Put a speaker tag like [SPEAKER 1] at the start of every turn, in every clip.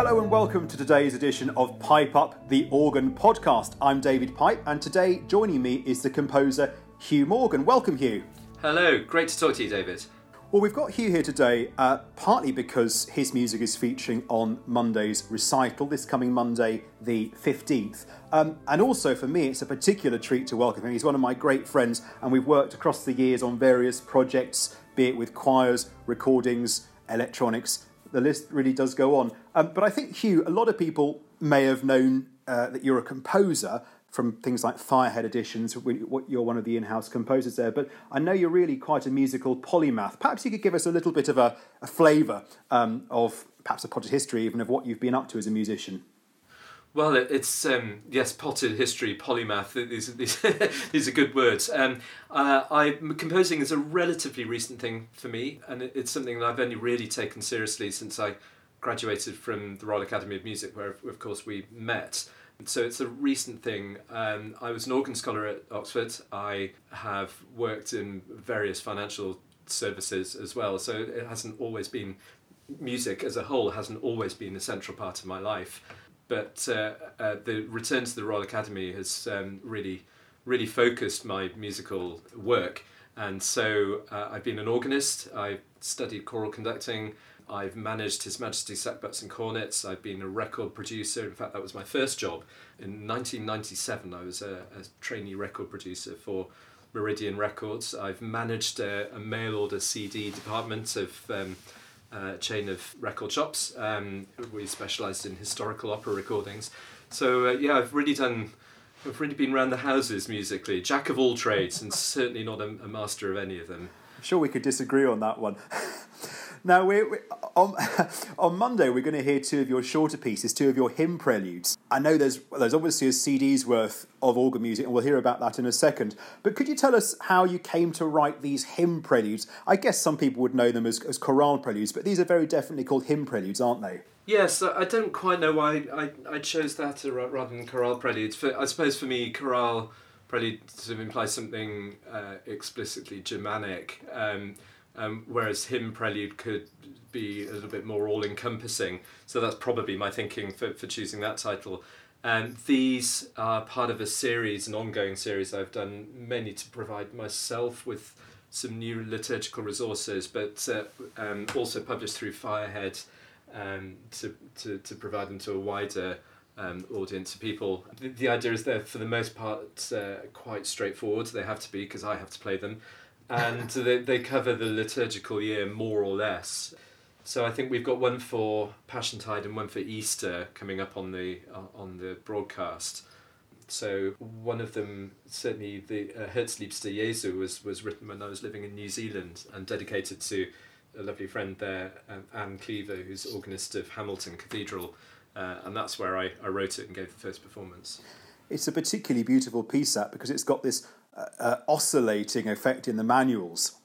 [SPEAKER 1] Hello and welcome to today's edition of Pipe Up the Organ podcast. I'm David Pipe, and today joining me is the composer Hugh Morgan. Welcome, Hugh.
[SPEAKER 2] Hello, great to talk to you, David.
[SPEAKER 1] Well, we've got Hugh here today, uh, partly because his music is featuring on Monday's recital, this coming Monday, the 15th. Um, and also for me, it's a particular treat to welcome him. He's one of my great friends, and we've worked across the years on various projects, be it with choirs, recordings, electronics. The list really does go on. Um, but I think, Hugh, a lot of people may have known uh, that you're a composer, from things like Firehead Editions, you're one of the in house composers there, but I know you're really quite a musical polymath. Perhaps you could give us a little bit of a, a flavour um, of perhaps a potted history, even of what you've been up to as a musician.
[SPEAKER 2] Well, it's um, yes, potted history, polymath. These these, these are good words. Um, uh, I composing is a relatively recent thing for me, and it's something that I've only really taken seriously since I graduated from the Royal Academy of Music, where of course we met. So it's a recent thing. Um, I was an organ scholar at Oxford. I have worked in various financial services as well. So it hasn't always been music as a whole hasn't always been a central part of my life. But uh, uh, the return to the Royal Academy has um, really, really focused my musical work. And so uh, I've been an organist. I've studied choral conducting. I've managed His Majesty's Sagbutts and Cornetts. I've been a record producer. In fact, that was my first job. In 1997, I was a, a trainee record producer for Meridian Records. I've managed a, a mail order CD department of um, a chain of record shops. Um, we specialised in historical opera recordings. So uh, yeah, I've really done. I've really been around the houses musically, jack of all trades, and certainly not a, a master of any of them.
[SPEAKER 1] I'm sure we could disagree on that one. Now, we're, we're, on, on Monday, we're going to hear two of your shorter pieces, two of your hymn preludes. I know there's, there's obviously a CD's worth of organ music, and we'll hear about that in a second. But could you tell us how you came to write these hymn preludes? I guess some people would know them as, as chorale preludes, but these are very definitely called hymn preludes, aren't they?
[SPEAKER 2] Yes, I don't quite know why I, I chose that rather than chorale preludes. For, I suppose for me, chorale prelude sort of implies something uh, explicitly Germanic. Um, um, whereas hymn prelude could be a little bit more all encompassing. So that's probably my thinking for, for choosing that title. And these are part of a series, an ongoing series I've done, mainly to provide myself with some new liturgical resources, but uh, um, also published through Firehead um, to, to, to provide them to a wider um, audience of people. The, the idea is they're, for the most part, uh, quite straightforward. They have to be because I have to play them and they, they cover the liturgical year more or less. So I think we've got one for Passiontide and one for Easter coming up on the uh, on the broadcast. So one of them, certainly the uh, Herzliebster Jesu, was, was written when I was living in New Zealand and dedicated to a lovely friend there, um, Anne Cleaver, who's organist of Hamilton Cathedral. Uh, and that's where I, I wrote it and gave the first performance.
[SPEAKER 1] It's a particularly beautiful piece, that, because it's got this uh, oscillating effect in the manuals.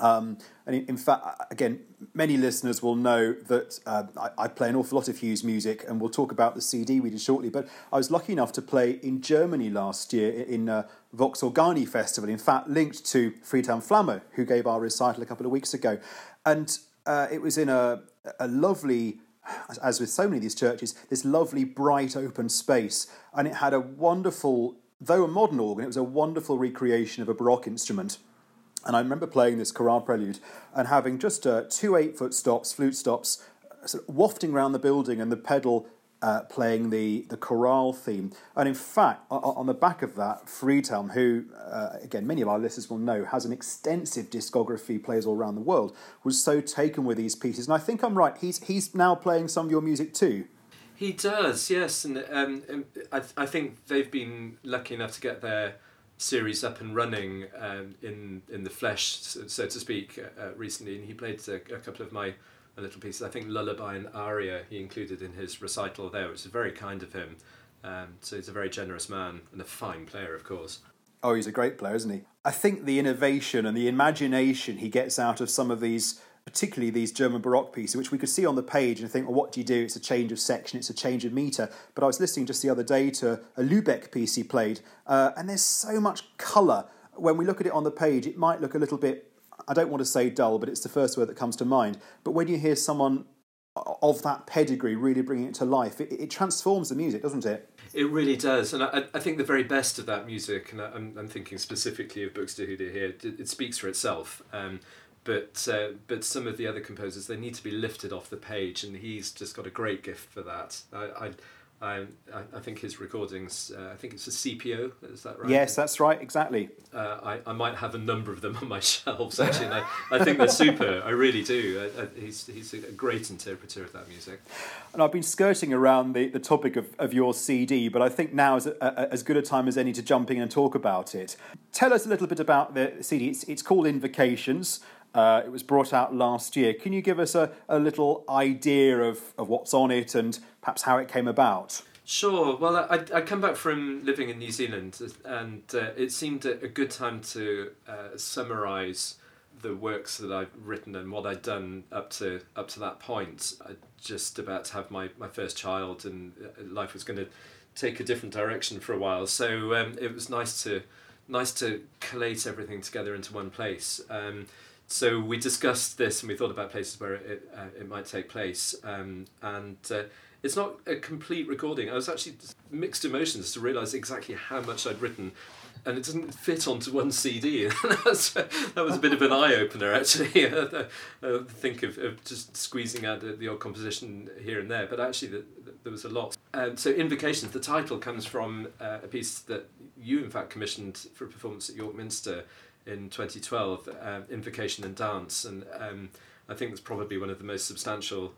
[SPEAKER 1] Um, and in, in, fact, again, many listeners will know that uh, I, I, play an awful lot of Hugh's music, and we'll talk about the CD we did shortly. But I was lucky enough to play in Germany last year in uh, Vox Organi Festival, in fact, linked to Friedhelm Flamme, who gave our recital a couple of weeks ago. And uh, it was in a, a lovely as with so many of these churches, this lovely, bright, open space. And it had a wonderful though a modern organ, it was a wonderful recreation of a Baroque instrument. And I remember playing this chorale prelude and having just uh, two eight foot stops, flute stops, uh, sort of wafting around the building and the pedal uh, playing the, the chorale theme. And in fact, on the back of that, Friedhelm, who, uh, again, many of our listeners will know, has an extensive discography, plays all around the world, was so taken with these pieces. And I think I'm right, he's, he's now playing some of your music too.
[SPEAKER 2] He does, yes, and um, um, I, I think they've been lucky enough to get their series up and running um, in in the flesh, so, so to speak, uh, uh, recently. And he played a, a couple of my, little pieces. I think Lullaby and Aria he included in his recital there, which is very kind of him. Um, so he's a very generous man and a fine player, of course.
[SPEAKER 1] Oh, he's a great player, isn't he? I think the innovation and the imagination he gets out of some of these particularly these German Baroque pieces, which we could see on the page and think, well, what do you do? It's a change of section, it's a change of meter. But I was listening just the other day to a Lübeck piece he played, uh, and there's so much colour. When we look at it on the page, it might look a little bit, I don't want to say dull, but it's the first word that comes to mind. But when you hear someone of that pedigree, really bringing it to life. It, it transforms the music, doesn't it?
[SPEAKER 2] It really does, and I, I think the very best of that music, and I'm, I'm thinking specifically of Buxtehude here. It, it speaks for itself. Um, but uh, but some of the other composers they need to be lifted off the page, and he's just got a great gift for that. I, I I, I think his recordings, uh, I think it's a CPO, is that right?
[SPEAKER 1] Yes, that's right, exactly.
[SPEAKER 2] Uh, I, I might have a number of them on my shelves, actually. I, I think they're super, I really do. I, I, he's, he's a great interpreter of that music.
[SPEAKER 1] And I've been skirting around the, the topic of, of your CD, but I think now is a, a, as good a time as any to jump in and talk about it. Tell us a little bit about the CD. It's, it's called Invocations. Uh, it was brought out last year. Can you give us a, a little idea of, of what's on it and perhaps how it came about?
[SPEAKER 2] Sure. Well, I, I come back from living in New Zealand, and uh, it seemed a, good time to uh, summarise the works that I've written and what I'd done up to up to that point. I just about to have my, my first child, and uh, life was going to take a different direction for a while. So um, it was nice to nice to collate everything together into one place. Um, so we discussed this and we thought about places where it, uh, it might take place. Um, and uh, it's not a complete recording. I was actually mixed emotions to realise exactly how much I'd written. And it doesn't fit onto one CD. that was a bit of an eye opener, actually. uh, think of, of just squeezing out the, the odd composition here and there, but actually, the, the, there was a lot. Um, so, Invocations, the title comes from uh, a piece that you, in fact, commissioned for a performance at York Minster in 2012, um, Invocation and Dance, and um, I think it's probably one of the most substantial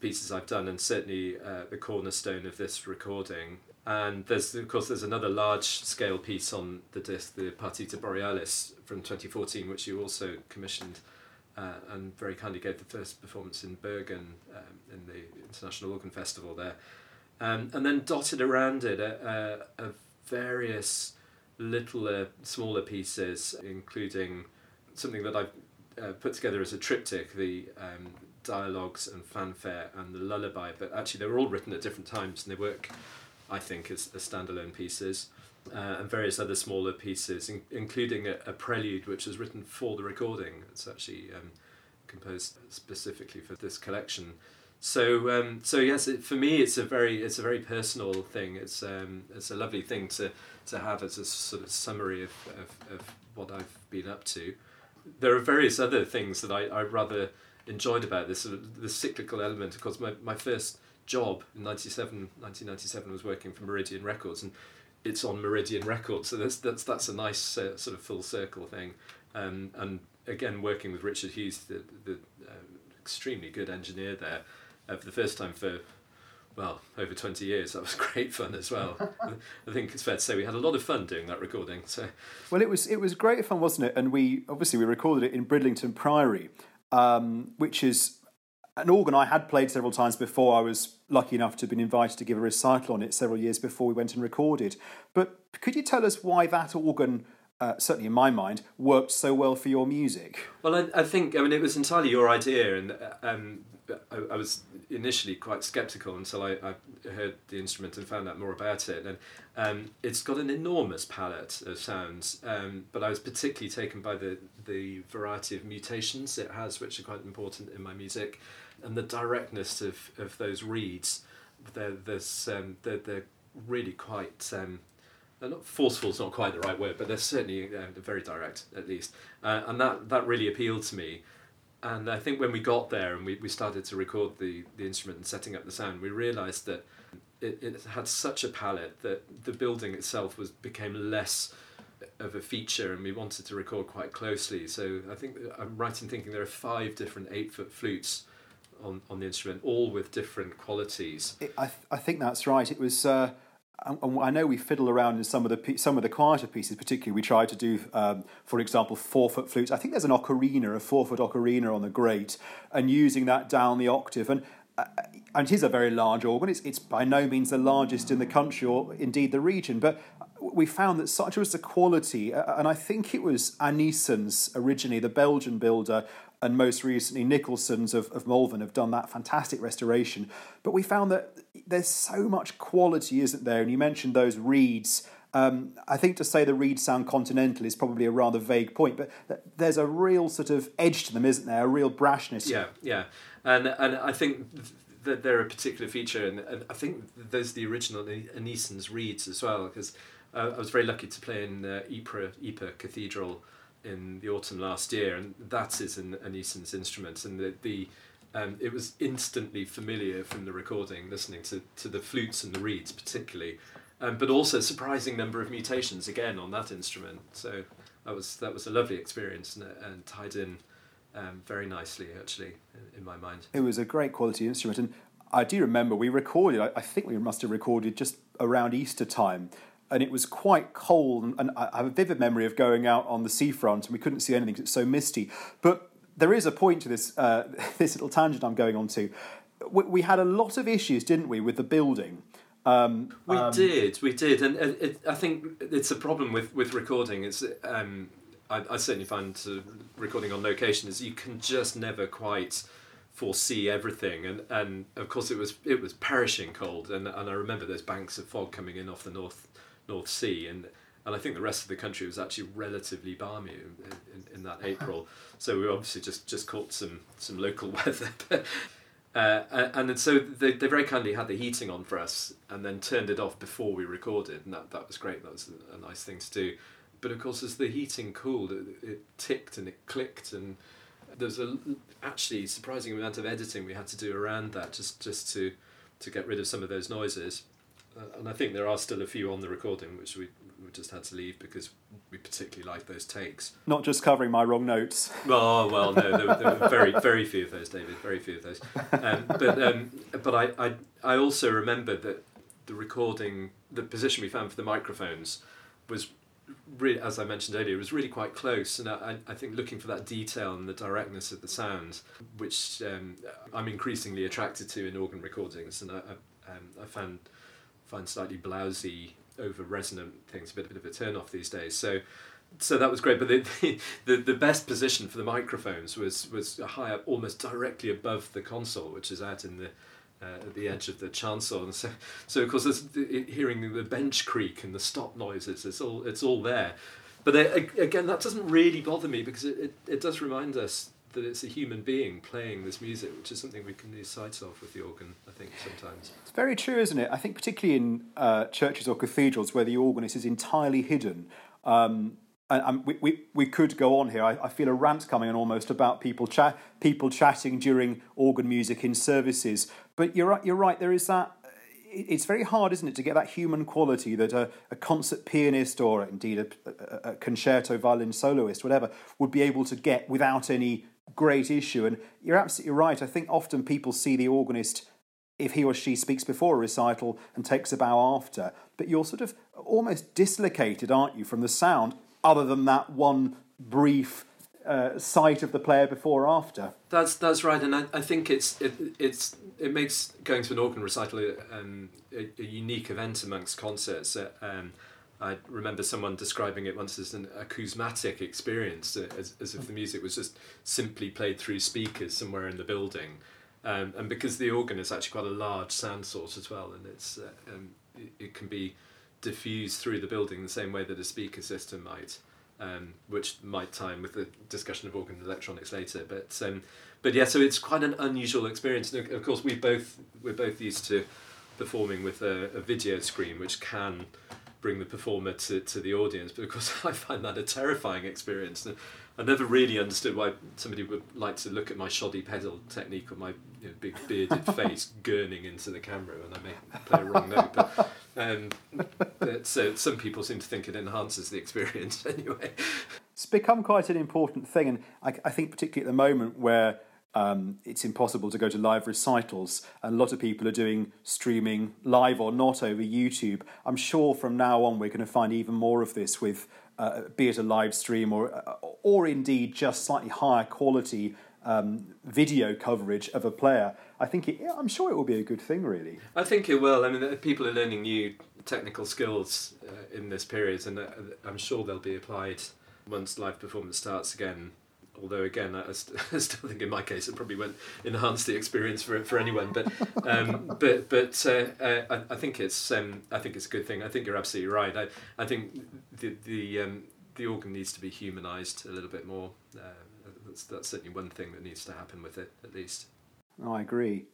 [SPEAKER 2] pieces I've done, and certainly uh, the cornerstone of this recording. And there's of course there's another large scale piece on the disc, the Partita Borealis from 2014, which you also commissioned. Uh, and very kindly gave the first performance in Bergen um, in the International Organ Festival there. Um, and then dotted around it are, uh, various littler, smaller pieces, including something that I've uh, put together as a triptych, the um, dialogues and fanfare and the lullaby, but actually they were all written at different times and they work, I think, as, as standalone pieces. Uh, and various other smaller pieces, in, including a, a, prelude which was written for the recording. It's actually um, composed specifically for this collection. So, um, so yes, it, for me, it's a very, it's a very personal thing. It's, um, it's a lovely thing to to have as a sort of summary of, of, of what I've been up to. There are various other things that I, I rather enjoyed about this, sort of the cyclical element. Of course, my, my first job in 97, 1997 was working for Meridian Records, and it's on Meridian Records, so that's, that's, that's a nice uh, sort of full circle thing. Um, and again, working with Richard Hughes, the, the uh, extremely good engineer there, uh, for the first time for well, over 20 years. That was great fun as well. I think it's fair to say we had a lot of fun doing that recording. So,
[SPEAKER 1] Well, it was, it was great fun, wasn't it? And we obviously we recorded it in Bridlington Priory, um, which is an organ I had played several times before. I was lucky enough to have been invited to give a recital on it several years before we went and recorded. But could you tell us why that organ uh, certainly in my mind, worked so well for your music?
[SPEAKER 2] Well, I, I think I mean it was entirely your idea, and um, I, I, was initially quite skeptical until I, I, heard the instrument and found out more about it. And um, it's got an enormous palette of sounds, um, but I was particularly taken by the, the variety of mutations it has, which are quite important in my music, and the directness of, of those reeds. They're, um, they're, they're really quite. Um, not forceful is not quite the right word, but they're certainly uh, very direct, at least, uh, and that that really appealed to me and I think when we got there and we, we started to record the, the instrument and setting up the sound, we realised that it, it had such a palette that the building itself was became less of a feature and we wanted to record quite closely. So I think I'm right in thinking there are five different eight foot flutes on, on the instrument, all with different qualities.
[SPEAKER 1] It, I, th- I think that's right. It was. Uh I know we fiddle around in some of the some of the quieter pieces. Particularly, we try to do, um, for example, four foot flutes. I think there's an ocarina, a four foot ocarina on the Great, and using that down the octave. And uh, and it is a very large organ. It's it's by no means the largest in the country or indeed the region, but we found that such was the quality, and I think it was Anneessens originally, the Belgian builder, and most recently Nicholson's of, of Malvern have done that fantastic restoration. But we found that there's so much quality, isn't there? And you mentioned those reeds. Um, I think to say the reeds sound continental is probably a rather vague point, but there's a real sort of edge to them, isn't there? A real brashness.
[SPEAKER 2] Yeah, yeah, and and I think they're, they're a particular feature, and, and I think there's the original Anneessens reeds as well, because uh, I was very lucky to play in uh, Ypres, Ypres Cathedral in the autumn last year, and that is an Anneessens instrument, and the, the um, it was instantly familiar from the recording, listening to, to the flutes and the reeds particularly, um, but also surprising number of mutations again on that instrument. So that was that was a lovely experience and, and tied in um, very nicely actually in, in, my mind.
[SPEAKER 1] It was a great quality instrument, and I do remember we recorded. I, I think we must have recorded just around Easter time. And it was quite cold, and, I have a vivid memory of going out on the seafront, and we couldn't see anything because it's so misty. But there is a point to this uh, this little tangent I'm going on to. We, we, had a lot of issues, didn't we, with the building?
[SPEAKER 2] Um, we um, did, we did, and it, it, I think it's a problem with with recording. It's um, I, I, certainly find uh, recording on location is you can just never quite foresee everything, and, and of course it was it was perishing cold, and and I remember those banks of fog coming in off the north North Sea, and and I think the rest of the country was actually relatively balmy in, in, in that April. So we obviously just just caught some some local weather. Uh, and so they, they very kindly had the heating on for us and then turned it off before we recorded. And that, that was great. That was a, a nice thing to do. But of course as the heating cooled it, it ticked and it clicked. And there was a actually surprising amount of editing we had to do around that just just to to get rid of some of those noises uh, and I think there are still a few on the recording which we we just had to leave because we particularly liked those takes.
[SPEAKER 1] Not just covering my wrong notes.
[SPEAKER 2] Oh well, no, there, there were very very few of those, David. Very few of those. Um, but um, but I, I I also remember that the recording, the position we found for the microphones, was really, as I mentioned earlier, was really quite close, and I, I think looking for that detail and the directness of the sound, which um, I'm increasingly attracted to in organ recordings, and I I, um, I found find slightly blousy over resonant things a bit, a bit of a turn off these days. So so that was great. But the, the the best position for the microphones was was high up, almost directly above the console, which is out in the uh, at the edge of the chancel. And so so of course, the, hearing the bench creak and the stop noises, it's all it's all there. But they, again, that doesn't really bother me because it, it, it does remind us that it's a human being playing this music, which is something we can lose sight of with the organ, I think, sometimes.
[SPEAKER 1] It's very true, isn't it? I think, particularly in uh, churches or cathedrals where the organist is entirely hidden. Um, and, we, we, we could go on here. I, I feel a rant coming on almost about people chat people chatting during organ music in services. But you're right. You're right. There is that it's very hard, isn't it, to get that human quality that a, a concert pianist or indeed a, a, a, concerto violin soloist, whatever, would be able to get without any great issue. And you're absolutely right. I think often people see the organist if he or she speaks before a recital and takes a bow after, but you're sort of almost dislocated, aren't you, from the sound, other than that one brief uh, sight of the player before or after.
[SPEAKER 2] That's that's right, and I, I think it's it, it's it makes going to an organ recital um, a, a unique event amongst concerts. Uh, um, I remember someone describing it once as an acousmatic experience, uh, as, as if the music was just simply played through speakers somewhere in the building. Um, and because the organ is actually quite a large sound source as well, and it's uh, um, it, it, can be diffused through the building the same way that a speaker system might, um, which might time with the discussion of organ electronics later. But um, but yeah, so it's quite an unusual experience. And of course, we both we're both used to performing with a, a video screen, which can bring the performer to, to the audience. Course, I find that a terrifying experience. I never really understood why somebody would like to look at my shoddy pedal technique or my you know, big bearded face gurning into the camera when I make play a wrong note. But, um, but so some people seem to think it enhances the experience anyway.
[SPEAKER 1] It's become quite an important thing, and I, I think particularly at the moment where um, it's impossible to go to live recitals, a lot of people are doing streaming live or not over YouTube. I'm sure from now on we're going to find even more of this with, uh, be it a live stream or, uh, or indeed just slightly higher quality um, video coverage of a player. I think it, I'm sure it will be a good thing, really.
[SPEAKER 2] I think it will. I mean, people are learning new technical skills uh, in this period, and uh, I'm sure they'll be applied once live performance starts again although again, I, st- I, still think in my case it probably won't enhance the experience for for anyone. But um, but but uh, uh, I, I, think it's um, I think it's a good thing. I think you're absolutely right. I I think the the um, the organ needs to be humanised a little bit more. Uh, that's that's certainly one thing that needs to happen with it at least.
[SPEAKER 1] Oh, I agree.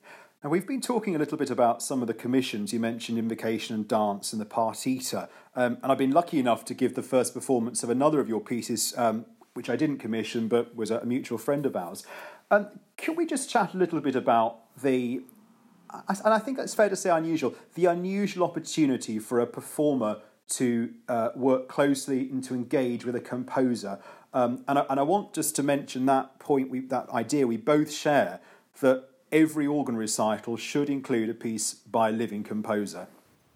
[SPEAKER 1] Now, we've been talking a little bit about some of the commissions. You mentioned Invocation and Dance and the Partita. Um, and I've been lucky enough to give the first performance of another of your pieces, um, which I didn't commission but was a mutual friend of ours. Um, can we just chat a little bit about the, and I think it's fair to say unusual, the unusual opportunity for a performer to uh, work closely and to engage with a composer. Um, and, I, and I want just to mention that point, we, that idea we both share that every organ recital should include a piece by a living composer.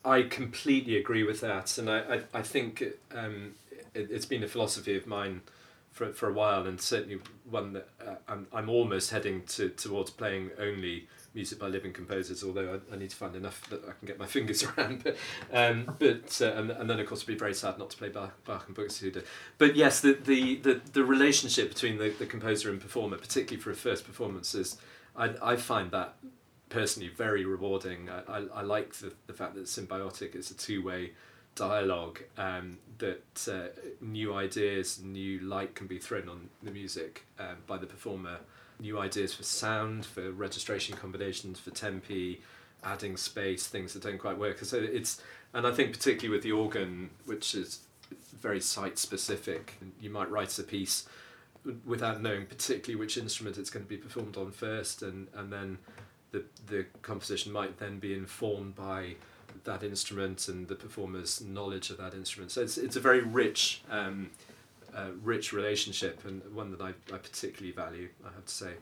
[SPEAKER 2] I completely agree with that, and I, I, I think um, it, has been a philosophy of mine for, for a while, and certainly one that uh, I'm, I'm almost heading to, towards playing only music by living composers, although I, I, need to find enough that I can get my fingers around. But, um, but uh, and, and then of course it'd be very sad not to play Bach, Bach and Buxtehude. But yes, the, the, the, the relationship between the, the composer and performer, particularly for a first performance, is I, I find that personally very rewarding. I, I, I like the, the fact that it's symbiotic, it's a two way dialogue, um, that uh, new ideas, new light can be thrown on the music um, by the performer new ideas for sound, for registration combinations, for tempi, adding space, things that don't quite work. So it's, and I think particularly with the organ, which is very site specific, you might write a piece without knowing particularly which instrument it's going to be performed on first, and, and then the, the composition might then be informed by that instrument and the performer's knowledge of that instrument. So it's, it's a very rich um, uh, rich relationship and one that I, I particularly value, I have to say.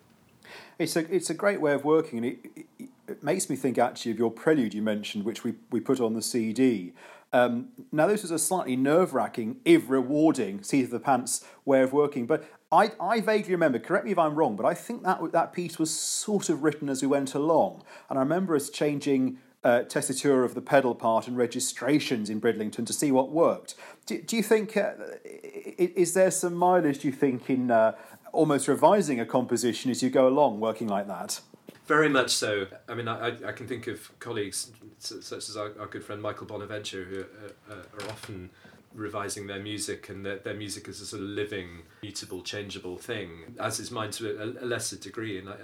[SPEAKER 1] It's a, it's a great way of working, and it, it, it makes me think actually of your prelude you mentioned, which we, we put on the CD. Um, now, this was a slightly nerve wracking, if rewarding, seat of the pants way of working, but I, I vaguely remember, correct me if I'm wrong, but I think that, that piece was sort of written as we went along. And I remember us changing uh, tessitura of the pedal part and registrations in Bridlington to see what worked. Do, do you think, uh, is there some mileage, do you think, in uh, almost revising a composition as you go along, working like that?
[SPEAKER 2] Very much so. I mean, I, I can think of colleagues such as our, our good friend Michael Bonaventure who are, are often revising their music and their, their music is a sort of living, mutable, changeable thing, as is mine to a, a lesser degree. And I,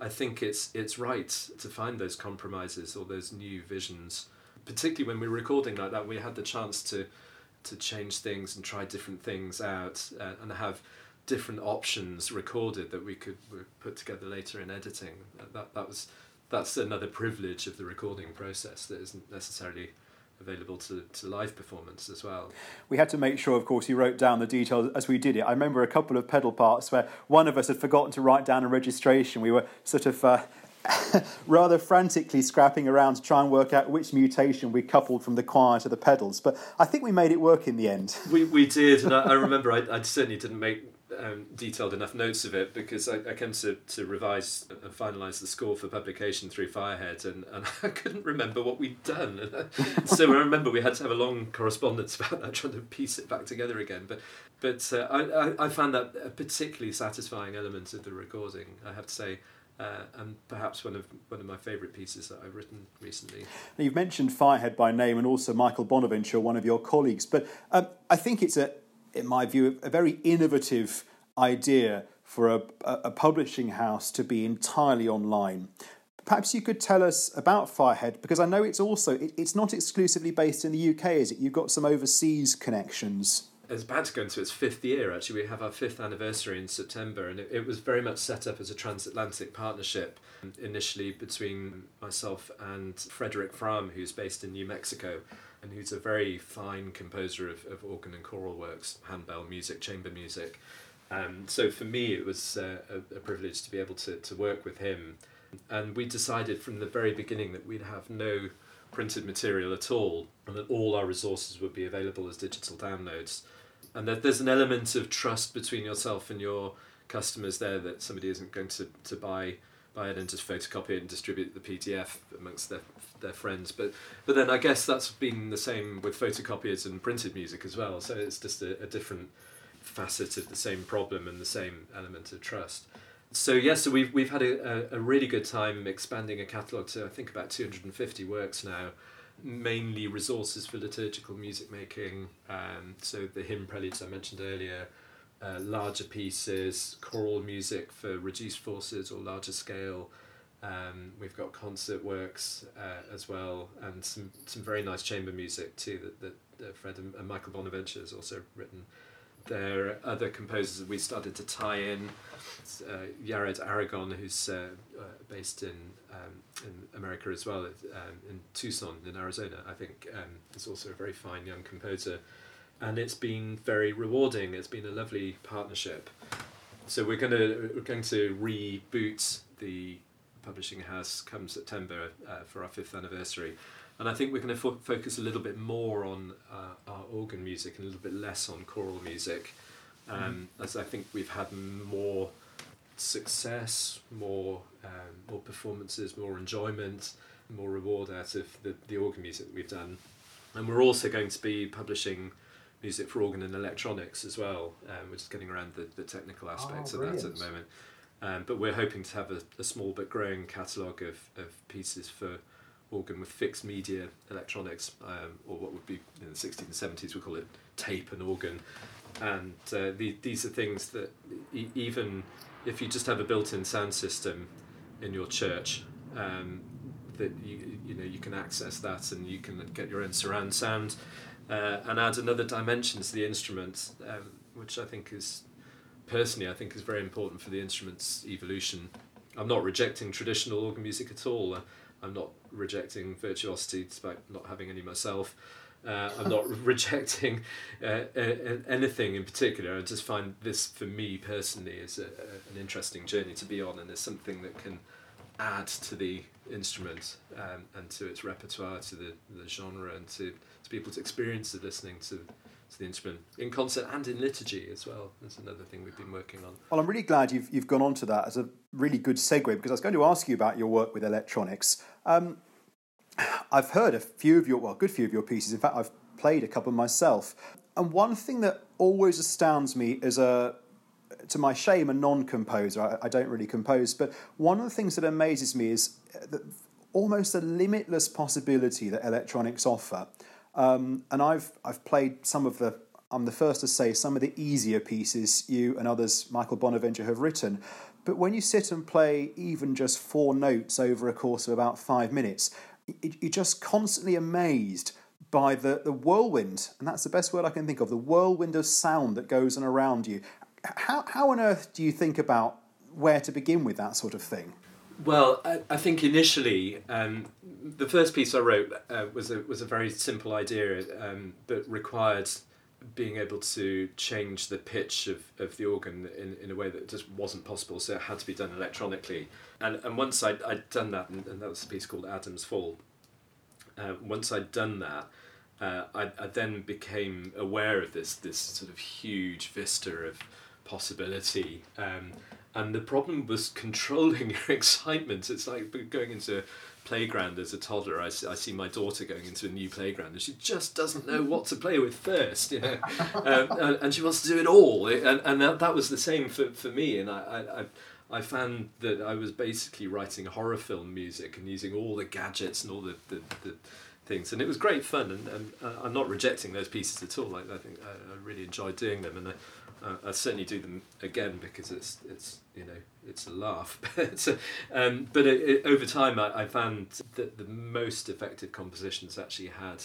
[SPEAKER 2] I think it's it's right to find those compromises or those new visions, particularly when we're recording like that. We had the chance to to change things and try different things out uh, and have different options recorded that we could put together later in editing. That that was that's another privilege of the recording process that isn't necessarily available to, to live performance as well.
[SPEAKER 1] We had to make sure, of course, he wrote down the details as we did it. I remember a couple of pedal parts where one of us had forgotten to write down a registration. We were sort of uh, rather frantically scrapping around to try and work out which mutation we coupled from the choir to the pedals. But I think we made it work in the end.
[SPEAKER 2] We, we did, and I, I remember I, I certainly didn't make um, detailed enough notes of it because I, I came to, to revise and finalise the score for publication through Firehead and, and I couldn't remember what we'd done. so I remember we had to have a long correspondence about that, trying to piece it back together again. But but uh, I, I, I found that a particularly satisfying element of the recording, I have to say. Uh, and perhaps one of one of my favourite pieces that I've written recently.
[SPEAKER 1] Now you've mentioned Firehead by name and also Michael Bonaventure, one of your colleagues, but um, I think it's a in my view, a very innovative idea for a, a publishing house to be entirely online. Perhaps you could tell us about Firehead because I know it's also it, it's not exclusively based in the UK, is it? You've got some overseas connections.
[SPEAKER 2] It's about to go into its fifth year. Actually, we have our fifth anniversary in September, and it, it was very much set up as a transatlantic partnership. Um, initially, between myself and Frederick Frahm, who's based in New Mexico, and who's a very fine composer of, of organ and choral works, handbell music, chamber music. Um, so for me, it was uh, a, a, privilege to be able to, to work with him. And we decided from the very beginning that we'd have no printed material at all, and that all our resources would be available as digital downloads. And that there's an element of trust between yourself and your customers there that somebody isn't going to, to buy just photocopy it and distribute the PDF amongst their their friends. But but then I guess that's been the same with photocopiers and printed music as well. So it's just a, a different facet of the same problem and the same element of trust. So yes, yeah, so we've we've had a, a, a really good time expanding a catalogue to I think about two hundred and fifty works now, mainly resources for liturgical music making. Um, so the hymn preludes I mentioned earlier, uh, larger pieces, choral music for reduced forces or larger scale, Um, we've got concert works uh, as well, and some, some very nice chamber music too that, that, that Fred and, and Michael Bonaventure has also written. There are other composers we started to tie in. Uh, Yared Aragon, who's uh, uh, based in um, in America as well, um, in Tucson, in Arizona, I think, um, is also a very fine young composer. And it's been very rewarding. It's been a lovely partnership. So we're going to we're going to reboot the publishing house come September uh, for our fifth anniversary. And I think we're going to fo- focus a little bit more on uh, our organ music and a little bit less on choral music, um, mm. as I think we've had more success, more um, more performances, more enjoyment, more reward out of the, the organ music that we've done. And we're also going to be publishing music for organ and electronics as well, Um, we're just getting around the, the technical aspects oh, of that at the moment. Um, but we're hoping to have a, a small but growing catalogue of, of pieces for organ with fixed media electronics, um, or what would be in the 60s and 70s, we call it tape and organ. And uh, the, these are things that e- even if you just have a built-in sound system in your church, um, that you you know you can access that and you can get your own surround sound, uh, and add another dimension to the instrument, um, which I think is personally I think is very important for the instrument's evolution. I'm not rejecting traditional organ music at all. Uh, I'm not rejecting virtuosity despite not having any myself. Uh, I'm not rejecting uh, anything in particular. I just find this, for me personally, is a, a, an interesting journey to be on, and it's something that can add to the instrument um, and to its repertoire, to the, the genre, and to, to people's experience of listening to, to the instrument in concert and in liturgy as well. That's another thing we've been working on.
[SPEAKER 1] Well, I'm really glad you've, you've gone on to that as a really good segue because I was going to ask you about your work with electronics. Um, I've heard a few of your, well, a good few of your pieces. In fact, I've played a couple myself. And one thing that always astounds me as a, to my shame, a non-composer. I, I don't really compose, but one of the things that amazes me is that almost a limitless possibility that electronics offer. Um, and I've I've played some of the. I'm the first to say some of the easier pieces you and others, Michael Bonaventure, have written. But when you sit and play even just four notes over a course of about five minutes, you're just constantly amazed by the, the whirlwind, and that's the best word I can think of the whirlwind of sound that goes on around you. How, how on earth do you think about where to begin with that sort of thing?
[SPEAKER 2] Well, I, I think initially um, the first piece I wrote uh, was a was a very simple idea, um, but required being able to change the pitch of, of the organ in, in a way that just wasn't possible, so it had to be done electronically. And, and once I'd, I'd done that, and, and that was a piece called Adam's Fall, uh, once I'd done that, uh, I, I then became aware of this, this sort of huge vista of possibility. Um, and the problem was controlling your excitement. It's like going into playground as a toddler. I see, I see my daughter going into a new playground and she just doesn't know what to play with first, you know, um, and, and, she wants to do it all. And, and that, that was the same for, for me. And I, I, I found that I was basically writing horror film music and using all the gadgets and all the, the, the things. And it was great fun. And, and I'm not rejecting those pieces at all. I, I think I, I really enjoyed doing them. And I, uh, I certainly do them again because it's it's you know it's a laugh. but um, but it, it, over time, I, I found that the most effective compositions actually had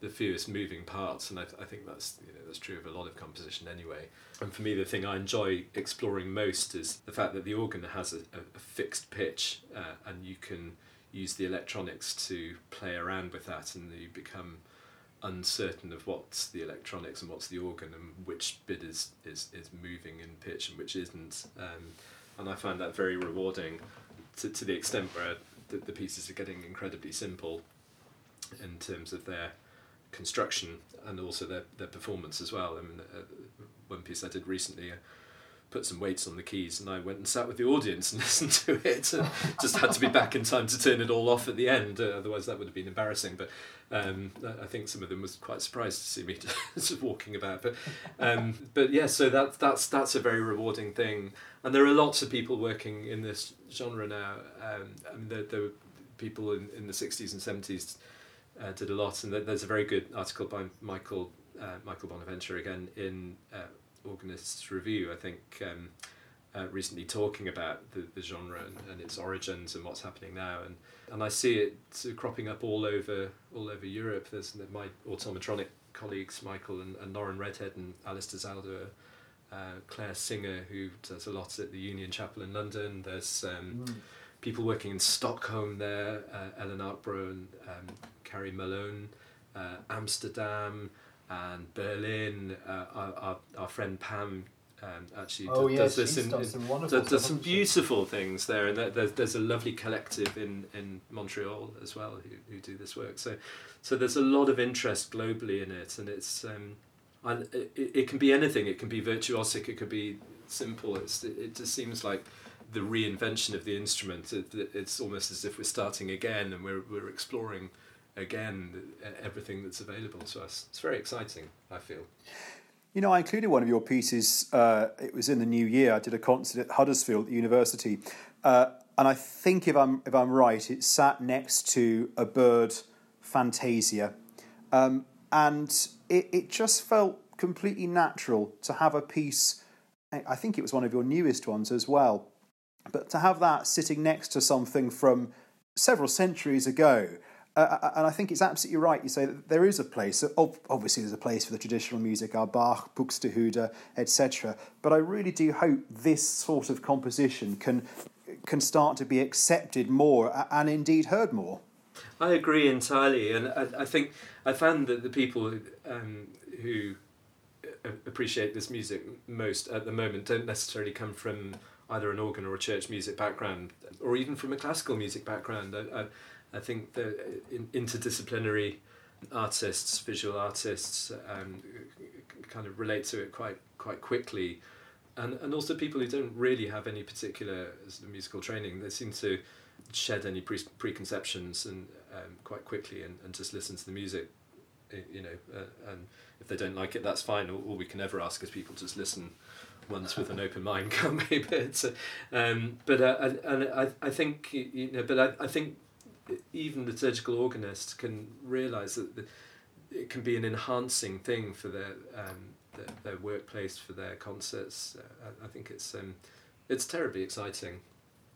[SPEAKER 2] the fewest moving parts, and I, I think that's you know that's true of a lot of composition anyway. And for me, the thing I enjoy exploring most is the fact that the organ has a, a, fixed pitch, uh, and you can use the electronics to play around with that, and you become uncertain of what's the electronics and what's the organ and which bit is, is, is moving in pitch and which isn't. Um, and I find that very rewarding to, to the extent where the, the pieces are getting incredibly simple in terms of their construction and also their, their performance as well. I mean, uh, one piece I did recently, uh, put some weights on the keys and I went and sat with the audience and listened to it and just had to be back in time to turn it all off at the end uh, otherwise that would have been embarrassing but um, I think some of them was quite surprised to see me just walking about but um, but yeah so that, that's that's a very rewarding thing and there are lots of people working in this genre now um, I mean there, there were people in, in the 60s and 70s uh, did a lot and there's a very good article by Michael uh, Michael Bonaventure again in uh, Organists Review, I think, um, uh, recently talking about the, the genre and, and its origins and what's happening now, and and I see it sort of cropping up all over all over Europe. There's my automatronic colleagues, Michael and, and Lauren Redhead and Alistair Zaldua, uh, Claire Singer, who does a lot at the Union Chapel in London. There's um, mm. people working in Stockholm there, uh, Ellen Arkbro and um, Kali Malone, uh, Amsterdam and Berlin. Uh, our, our, our friend Pam um, actually
[SPEAKER 3] oh,
[SPEAKER 2] does,
[SPEAKER 3] yeah,
[SPEAKER 2] does this in,
[SPEAKER 3] some, wonderful
[SPEAKER 2] does, some beautiful things there and there's, there's a lovely collective in, in Montreal as well who, who do this work. So so there's a lot of interest globally in it and it's um, and it, it can be anything. It can be virtuosic it could be simple. It's, it just seems like the reinvention of the instrument it, it's almost as if we're starting again and we're, we're exploring again everything that's available to us it's very exciting I feel
[SPEAKER 1] you know, I included one of your pieces. Uh, it was in the new year. I did a concert at Huddersfield University, uh, and I think if I'm if I'm right, it sat next to a Byrd fantasia, um, and it, it just felt completely natural to have a piece. I think it was one of your newest ones as well, but to have that sitting next to something from several centuries ago uh, uh, and I think it's absolutely right. You say that there is a place. Obviously, there's a place for the traditional music, our Bach, Buxtehude, etc. But I really do hope this sort of composition can can start to be accepted more and indeed heard more.
[SPEAKER 2] I agree entirely, and I, I think I found that the people um, who appreciate this music most at the moment don't necessarily come from either an organ or a church music background, or even from a classical music background. I, I, I think the in, interdisciplinary artists, visual artists, um, kind of relate to it quite quite quickly, and and also people who don't really have any particular musical training, they seem to shed any pre- preconceptions and um, quite quickly and, and just listen to the music, you know, uh, and if they don't like it, that's fine. All, all we can ever ask is people just listen once with an open mind, can't we? But, um, but uh, and, and I, I think you know, but I, I think even liturgical organists can realize that the, it can be an enhancing thing for their um, their, their workplace for their concerts. Uh, I, I, think it's um, it's terribly exciting.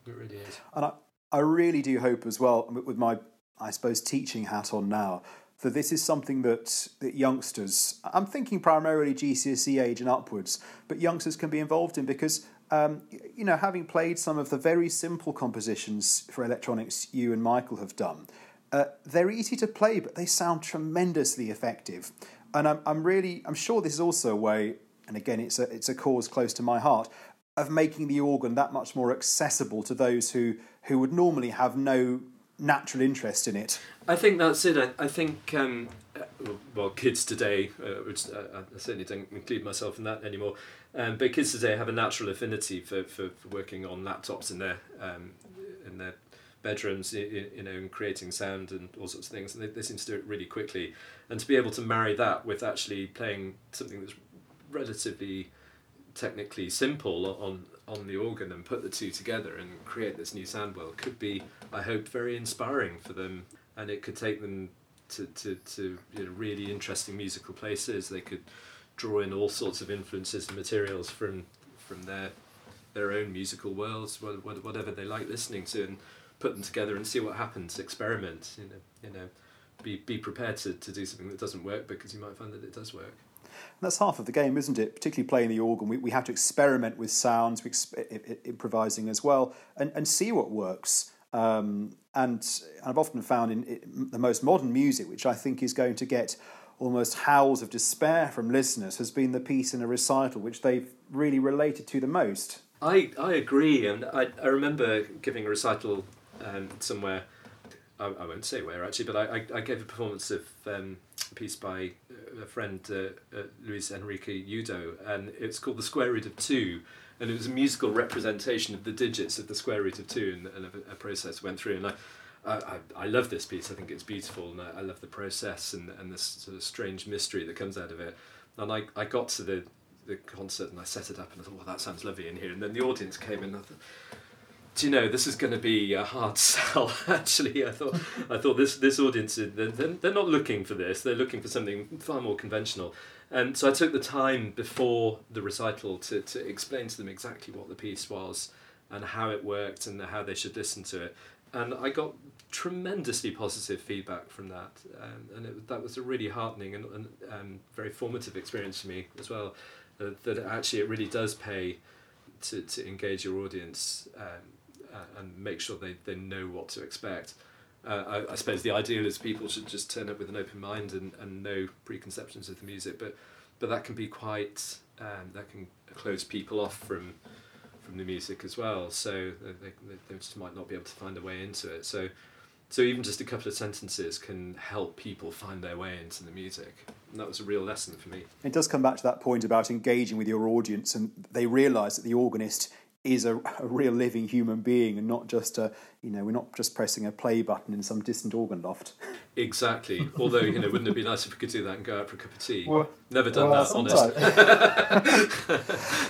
[SPEAKER 2] It really is.
[SPEAKER 1] And I, I really do hope as well, with my I suppose teaching hat on now, that this is something that, that youngsters, I'm thinking primarily GCSE age and upwards, but youngsters can be involved in because um, you know, having played some of the very simple compositions for electronics you and Michael have done, uh, they're easy to play, but they sound tremendously effective. And I'm, I'm really, I'm sure this is also a way, and again, it's a, it's a cause close to my heart, of making the organ that much more accessible to those who, who would normally have no natural interest in it.
[SPEAKER 2] I think that's it. I, I think um, well, kids today, uh, which uh, I certainly don't include myself in that anymore, um, but kids today have a natural affinity for, for, for working on laptops in their um, in their bedrooms, you, you know, and creating sound and all sorts of things, and they, they seem to do it really quickly. And to be able to marry that with actually playing something that's relatively technically simple on on the organ and put the two together and create this new sound world could be, I hope, very inspiring for them, and it could take them to, to, to you know, really interesting musical places. They could draw in all sorts of influences and materials from from their their own musical worlds, whatever they like listening to, and put them together and see what happens. Experiment, you know, you know, be be prepared to, to do something that doesn't work because you might find that it does work.
[SPEAKER 1] And that's half of the game, isn't it? Particularly playing the organ, we, we have to experiment with sounds, we exp- improvising as well, and, and see what works. Um, and I've often found in, in the most modern music, which I think is going to get almost howls of despair from listeners, has been the piece in a recital which they've really related to the most.
[SPEAKER 2] I, I agree, and I, I remember giving a recital um, somewhere, I, I won't say where actually, but I, I, I gave a performance of um, a piece by a friend, uh, uh, Luis Enrique Udo, and it's called The Square Root of Two and it was a musical representation of the digits of the square root of two, and, and a, a, process went through. And I, I, I love this piece. I think it's beautiful, and I, I love the process and and this sort of strange mystery that comes out of it. And I, I got to the the concert and I set it up and I thought, well, that sounds lovely in here. And then the audience came in and I thought, do you know this is going to be a hard sell actually i thought i thought this this audience they're, they're not looking for this they're looking for something far more conventional and so i took the time before the recital to, to explain to them exactly what the piece was and how it worked and how they should listen to it and i got tremendously positive feedback from that um, and it, that was a really heartening and, and um, very formative experience for me as well uh, that actually it really does pay to, to engage your audience um, and make sure they, they know what to expect. Uh, I, I, suppose the ideal is people should just turn up with an open mind and, and no preconceptions of the music, but but that can be quite um, that can close people off from from the music as well. So they, they just might not be able to find a way into it. So so even just a couple of sentences can help people find their way into the music. And that was a real lesson for me.
[SPEAKER 1] It does come back to that point about engaging with your audience, and they realise that the organist is a, a, real living human being and not just a you know we're not just pressing a play button in some distant organ loft.
[SPEAKER 2] Exactly. Although you know wouldn't it be nice if we could do that and go out for a cup of tea? Well, never done well, that
[SPEAKER 1] honest.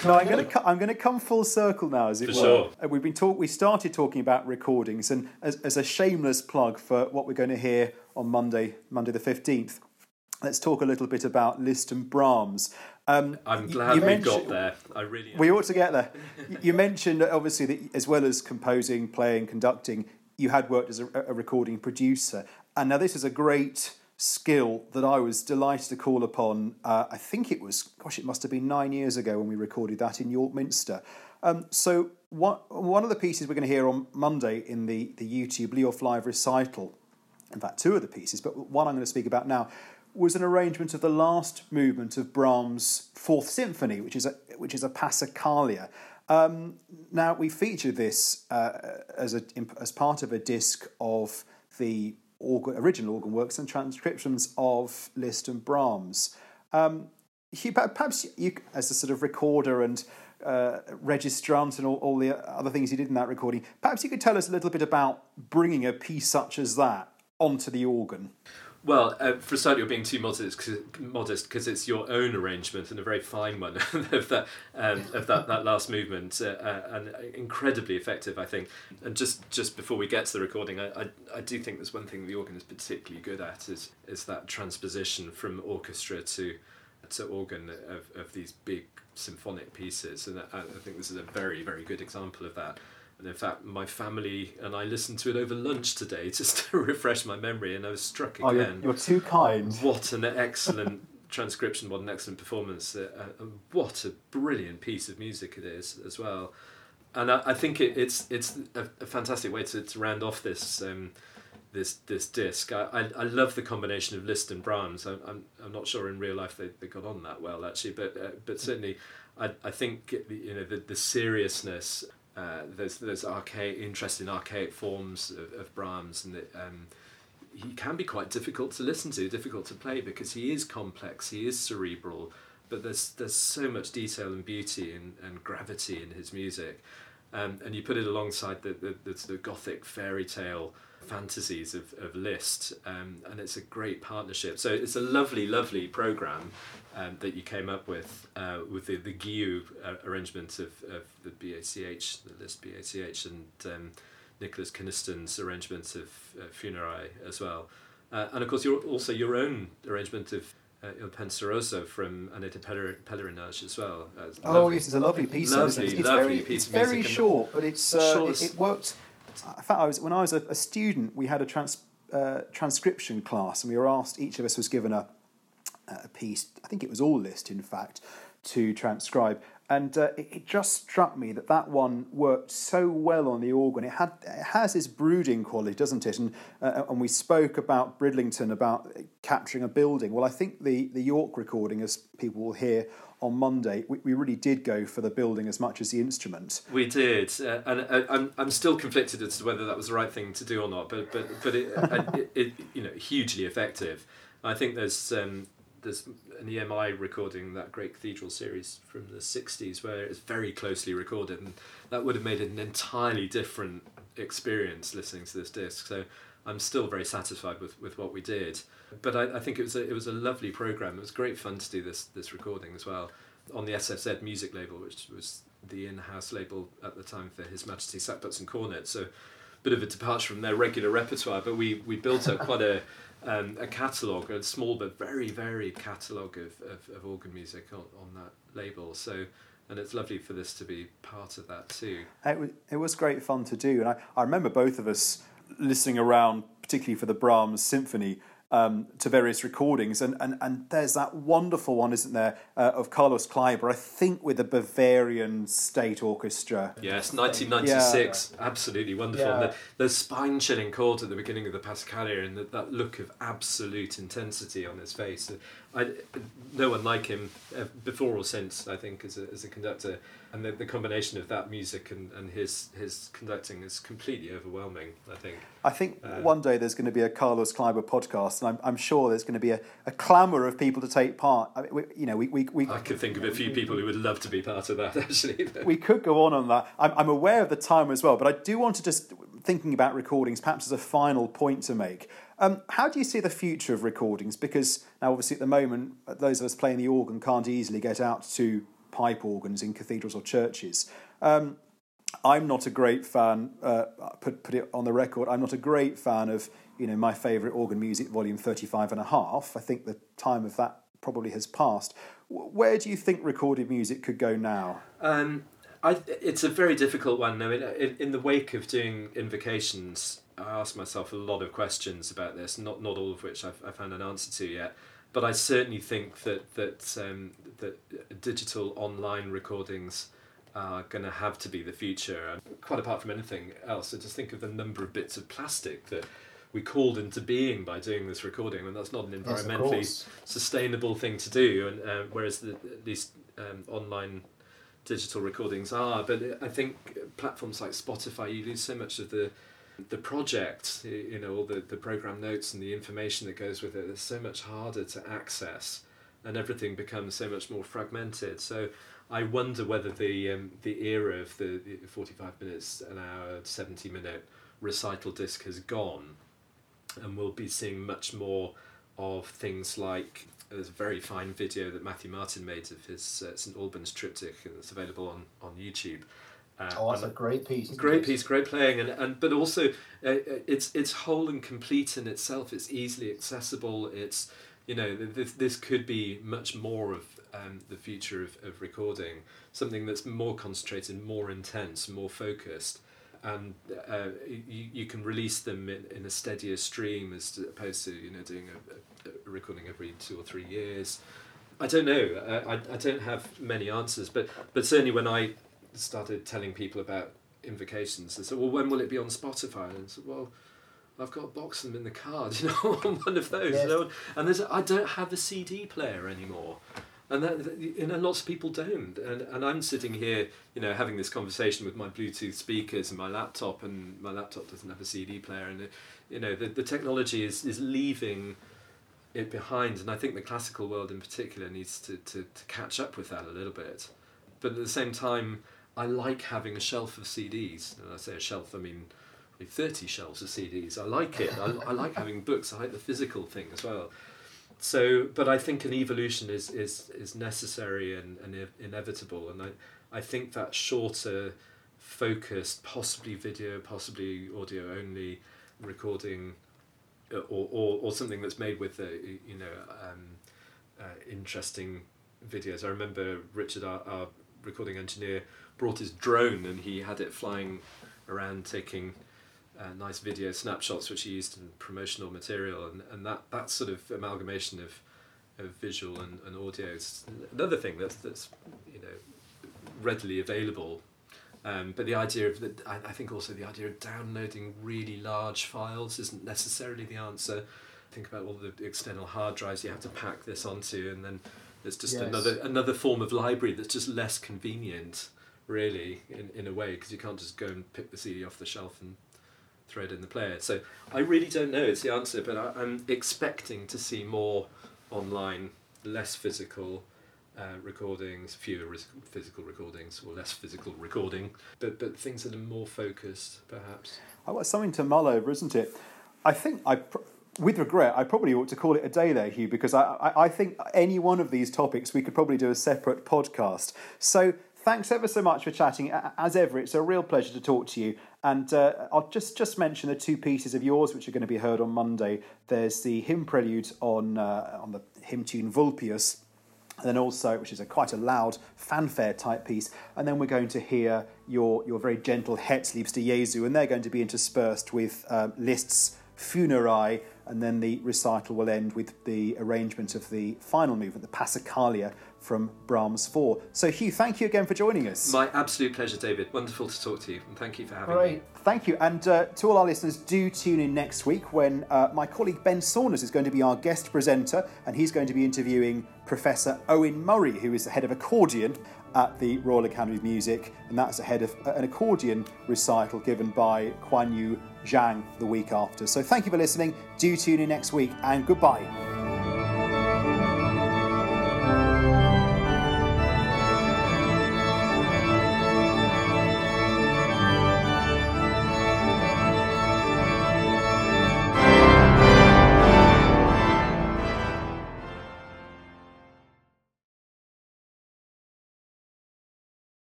[SPEAKER 1] No i'm going to i'm going to come full circle now as it
[SPEAKER 2] for
[SPEAKER 1] were.
[SPEAKER 2] sure.
[SPEAKER 1] Uh, we've been talk we started talking about recordings and as, as a shameless plug for what we're going to hear on monday monday the 15th let's talk a little bit about Liszt and Brahms.
[SPEAKER 2] Um, I'm glad we got there. I really. Am.
[SPEAKER 1] We ought to get there. you mentioned obviously that as well as composing, playing, conducting, you had worked as a, a recording producer, and now this is a great skill that I was delighted to call upon. Uh, I think it was, gosh, it must have been nine years ago when we recorded that in York Minster. Um, so what, one of the pieces we're going to hear on Monday in the, the YouTube Leo Live recital, in fact, two of the pieces, but one I'm going to speak about now, was an arrangement of the last movement of Brahms' Fourth Symphony, which is a, which is a Passacaglia. Um, now, we feature this uh, as, a, as part of a disc of the organ, original organ works and transcriptions of Liszt and Brahms. Um, you, perhaps you, as a sort of recorder and uh, registrant and all, all the other things you did in that recording, perhaps you could tell us a little bit about bringing a piece such as that onto the organ.
[SPEAKER 2] Well, uh, for a you're being too modest cause, modest because it's your own arrangement and a very fine one of that um, of that, that last movement uh, uh, and incredibly effective, I think. And just just before we get to the recording, I, I, I do think there's one thing the organ is particularly good at is is that transposition from orchestra to to organ of, of these big symphonic pieces, and I, I think this is a very very good example of that. And in fact, my family and I listened to it over lunch today just to refresh my memory, and I was struck again. Oh,
[SPEAKER 1] you're, you're too kind.
[SPEAKER 2] What an excellent transcription, what an excellent performance, uh, uh, what a brilliant piece of music it is as well. And I, I think it, it's it's a, a, fantastic way to, to round off this um, this this disc. I, I, I love the combination of Liszt and Brahms. I, I'm I'm not sure in real life they, they got on that well actually, but uh, but certainly I, I think you know the, the seriousness uh, there's there's archaic interest in archaic forms of, of Brahms, and um, he can be quite difficult to listen to, difficult to play because he is complex, he is cerebral, but there's there's so much detail and beauty and, and gravity in his music, um, and you put it alongside the the, the, the gothic fairy tale fantasies of, of Liszt, um, and it's a great partnership. So it's a lovely, lovely program um, that you came up with uh, with the the Guillou uh, arrangement of, of the BACH, the Liszt BACH, and um, Nicholas Kynaston's arrangement of uh, Funérailles as well, uh, and of course your also your own arrangement of. Uh, Il Penseroso from Année de Pèlerinage as well.
[SPEAKER 1] Oh lovely, it's a lovely piece.
[SPEAKER 2] Lovely,
[SPEAKER 1] it's, it's
[SPEAKER 2] lovely
[SPEAKER 1] very,
[SPEAKER 2] piece
[SPEAKER 1] it's very short, but it's uh, it, it, worked in fact, I was when I was a, a student, we had a trans, uh, transcription class, and we were asked. Each of us was given a a piece. I think it was all Liszt, in fact, to transcribe. And uh, it, it, just struck me that that one worked so well on the organ. It had it has this brooding quality, doesn't it? And uh, and we spoke about Bridlington about capturing a building. Well, I think the the York recording, as people will hear on Monday, we, we really did go for the building as much as the instrument.
[SPEAKER 2] We did, uh, and uh, I'm I'm still conflicted as to whether that was the right thing to do or not. But but but it, it, it, you know hugely effective. I think there's um, there's an EMI recording that great cathedral series from the 60s where it's very closely recorded and that would have made an entirely different experience listening to this disc. So I'm still very satisfied with, with what we did. But I, I think it was a, it was a lovely program. It was great fun to do this this recording as well on the SFZ music label, which was the in-house label at the time for His Majesty Sagbutts and Cornetts. So, bit of a departure from their regular repertoire, but we we built up quite a um, a catalogue, a small but very varied catalogue of, of, of organ music on, on that label. So and it's lovely for this to be part of that too.
[SPEAKER 1] It was, it was great fun to do, and I, I remember both of us listening around, particularly for the Brahms Symphony, um, to various recordings, and, and, and there's that wonderful one, isn't there, uh, of Carlos Kleiber, I think with the Bavarian State Orchestra.
[SPEAKER 2] Yes, 1996, yeah. absolutely wonderful. Yeah. The, the spine chilling chord at the beginning of the Passacaglia and the, that look of absolute intensity on his face. I, no one like him uh, before or since, I think, as a, as a conductor. And the, the combination of that music and, and his, his conducting is completely overwhelming, I think.
[SPEAKER 1] I think uh, one day there's going to be a Carlos Kleiber podcast, and I'm, I'm sure there's going to be a, a clamour of people to take part. I mean, we, you know, we, we, we,
[SPEAKER 2] I could think of a few people who would love to be part of that, actually.
[SPEAKER 1] we could go on on that. I'm, I'm aware of the time as well, but I do want to just, thinking about recordings, perhaps as a final point to make. Um, how do you see the future of recordings? Because now, obviously, at the moment, those of us playing the organ can't easily get out to pipe organs in cathedrals or churches. Um, I'm not a great fan. Uh, put put it on the record. I'm not a great fan of you know my favourite organ music, volume 35 and a half. I think the time of that probably has passed. Where do you think recorded music could go now?
[SPEAKER 2] Um, I, it's a very difficult one. I mean, in, in the wake of doing invocations, I asked myself a lot of questions about this, not not all of which I've, I've found an answer to yet. But I certainly think that that um, that digital online recordings are going to have to be the future. And quite apart from anything else, I just think of the number of bits of plastic that we called into being by doing this recording, and that's not an environmentally yes, sustainable thing to do. And uh, whereas the, these um, online digital recordings are, but I think platforms like Spotify, you lose so much of the the project, you know, all the, the program notes and the information that goes with it is so much harder to access and everything becomes so much more fragmented. So I wonder whether the um, the era of the, the 45 minutes, an hour, 70 minute recital disc has gone and we'll be seeing much more of things like there's a very fine video that Matthew Martin made of his uh, St Albans triptych and it's available on, on YouTube
[SPEAKER 3] uh, oh, that's a great piece.
[SPEAKER 2] Great piece, great playing, and, and but also uh, it's it's whole and complete in itself. It's easily accessible. It's you know this this could be much more of um, the future of, of recording. Something that's more concentrated, more intense, more focused, and uh, you, you can release them in, in a steadier stream as opposed to you know doing a, a recording every two or three years. I don't know. I, I don't have many answers, but but certainly when I started telling people about invocations. They said, "Well, when will it be on Spotify?" And I said, "Well." I've got a box of them in the car, you know, on one of those. Yes. You know? And there's, I don't have a CD player anymore, and that, you know, lots of people don't. And and I'm sitting here, you know, having this conversation with my Bluetooth speakers and my laptop, and my laptop doesn't have a CD player, and you know, the the technology is is leaving it behind, and I think the classical world in particular needs to to, to catch up with that a little bit. But at the same time, I like having a shelf of CDs. And I say a shelf, I mean 30 shelves of CDs. I like it. I, I like having books. I like the physical thing as well. So, but I think an evolution is, is, is necessary and, and inevitable. And I, I think that shorter, focused, possibly video, possibly audio only recording uh, or, or, or something that's made with, a, you know, um, uh, interesting videos. I remember Richard, our, our recording engineer, brought his drone and he had it flying around taking uh, nice video snapshots which he used in promotional material. And, and that, that sort of amalgamation of, of visual and, and audio is another thing that's, that's you know readily available. Um, but the idea of the, I, I think also the idea of downloading really large files isn't necessarily the answer. Think about all the external hard drives you have to pack this onto and then there's just yes. another another form of library that's just less convenient really, in, in a way, because you can't just go and pick the CD off the shelf and throw it in the player. So I really don't know it's the answer, but I, am expecting to see more online, less physical uh, recordings, fewer ris- physical recordings, or less physical recording, but, but things that are more focused, perhaps.
[SPEAKER 1] Oh, well, something to mull over, isn't it? I think I. Pr- with regret, I probably ought to call it a day there, Hugh, because I, I, I, think any one of these topics we could probably do a separate podcast. So thanks ever so much for chatting. As ever, it's a real pleasure to talk to you. And uh, I'll just, just mention the two pieces of yours which are going to be heard on Monday. There's the hymn prelude on, uh, on the hymn tune Vulpius, and then also, which is a quite a loud fanfare type piece, and then we're going to hear your, your very gentle Het Liebster Jesu, and they're going to be interspersed with uh, Liszt's Funérailles, and then the recital will end with the arrangement of the final movement, the Passacaglia from Brahms 4. So, Hugh, thank you again for joining us.
[SPEAKER 2] My absolute pleasure, David. Wonderful to talk to you, and thank you for having
[SPEAKER 3] Great.
[SPEAKER 2] me.
[SPEAKER 1] Thank you. And uh, to all our listeners, do tune in next week when uh, my colleague Ben Saunders is going to be our guest presenter, and he's going to be interviewing Professor Owen Murray, who is the head of accordion at the Royal Academy of Music, and that's ahead of an accordion recital given by Kuan Yu Zhang the week after. So thank you for listening. Do tune in next week, and goodbye.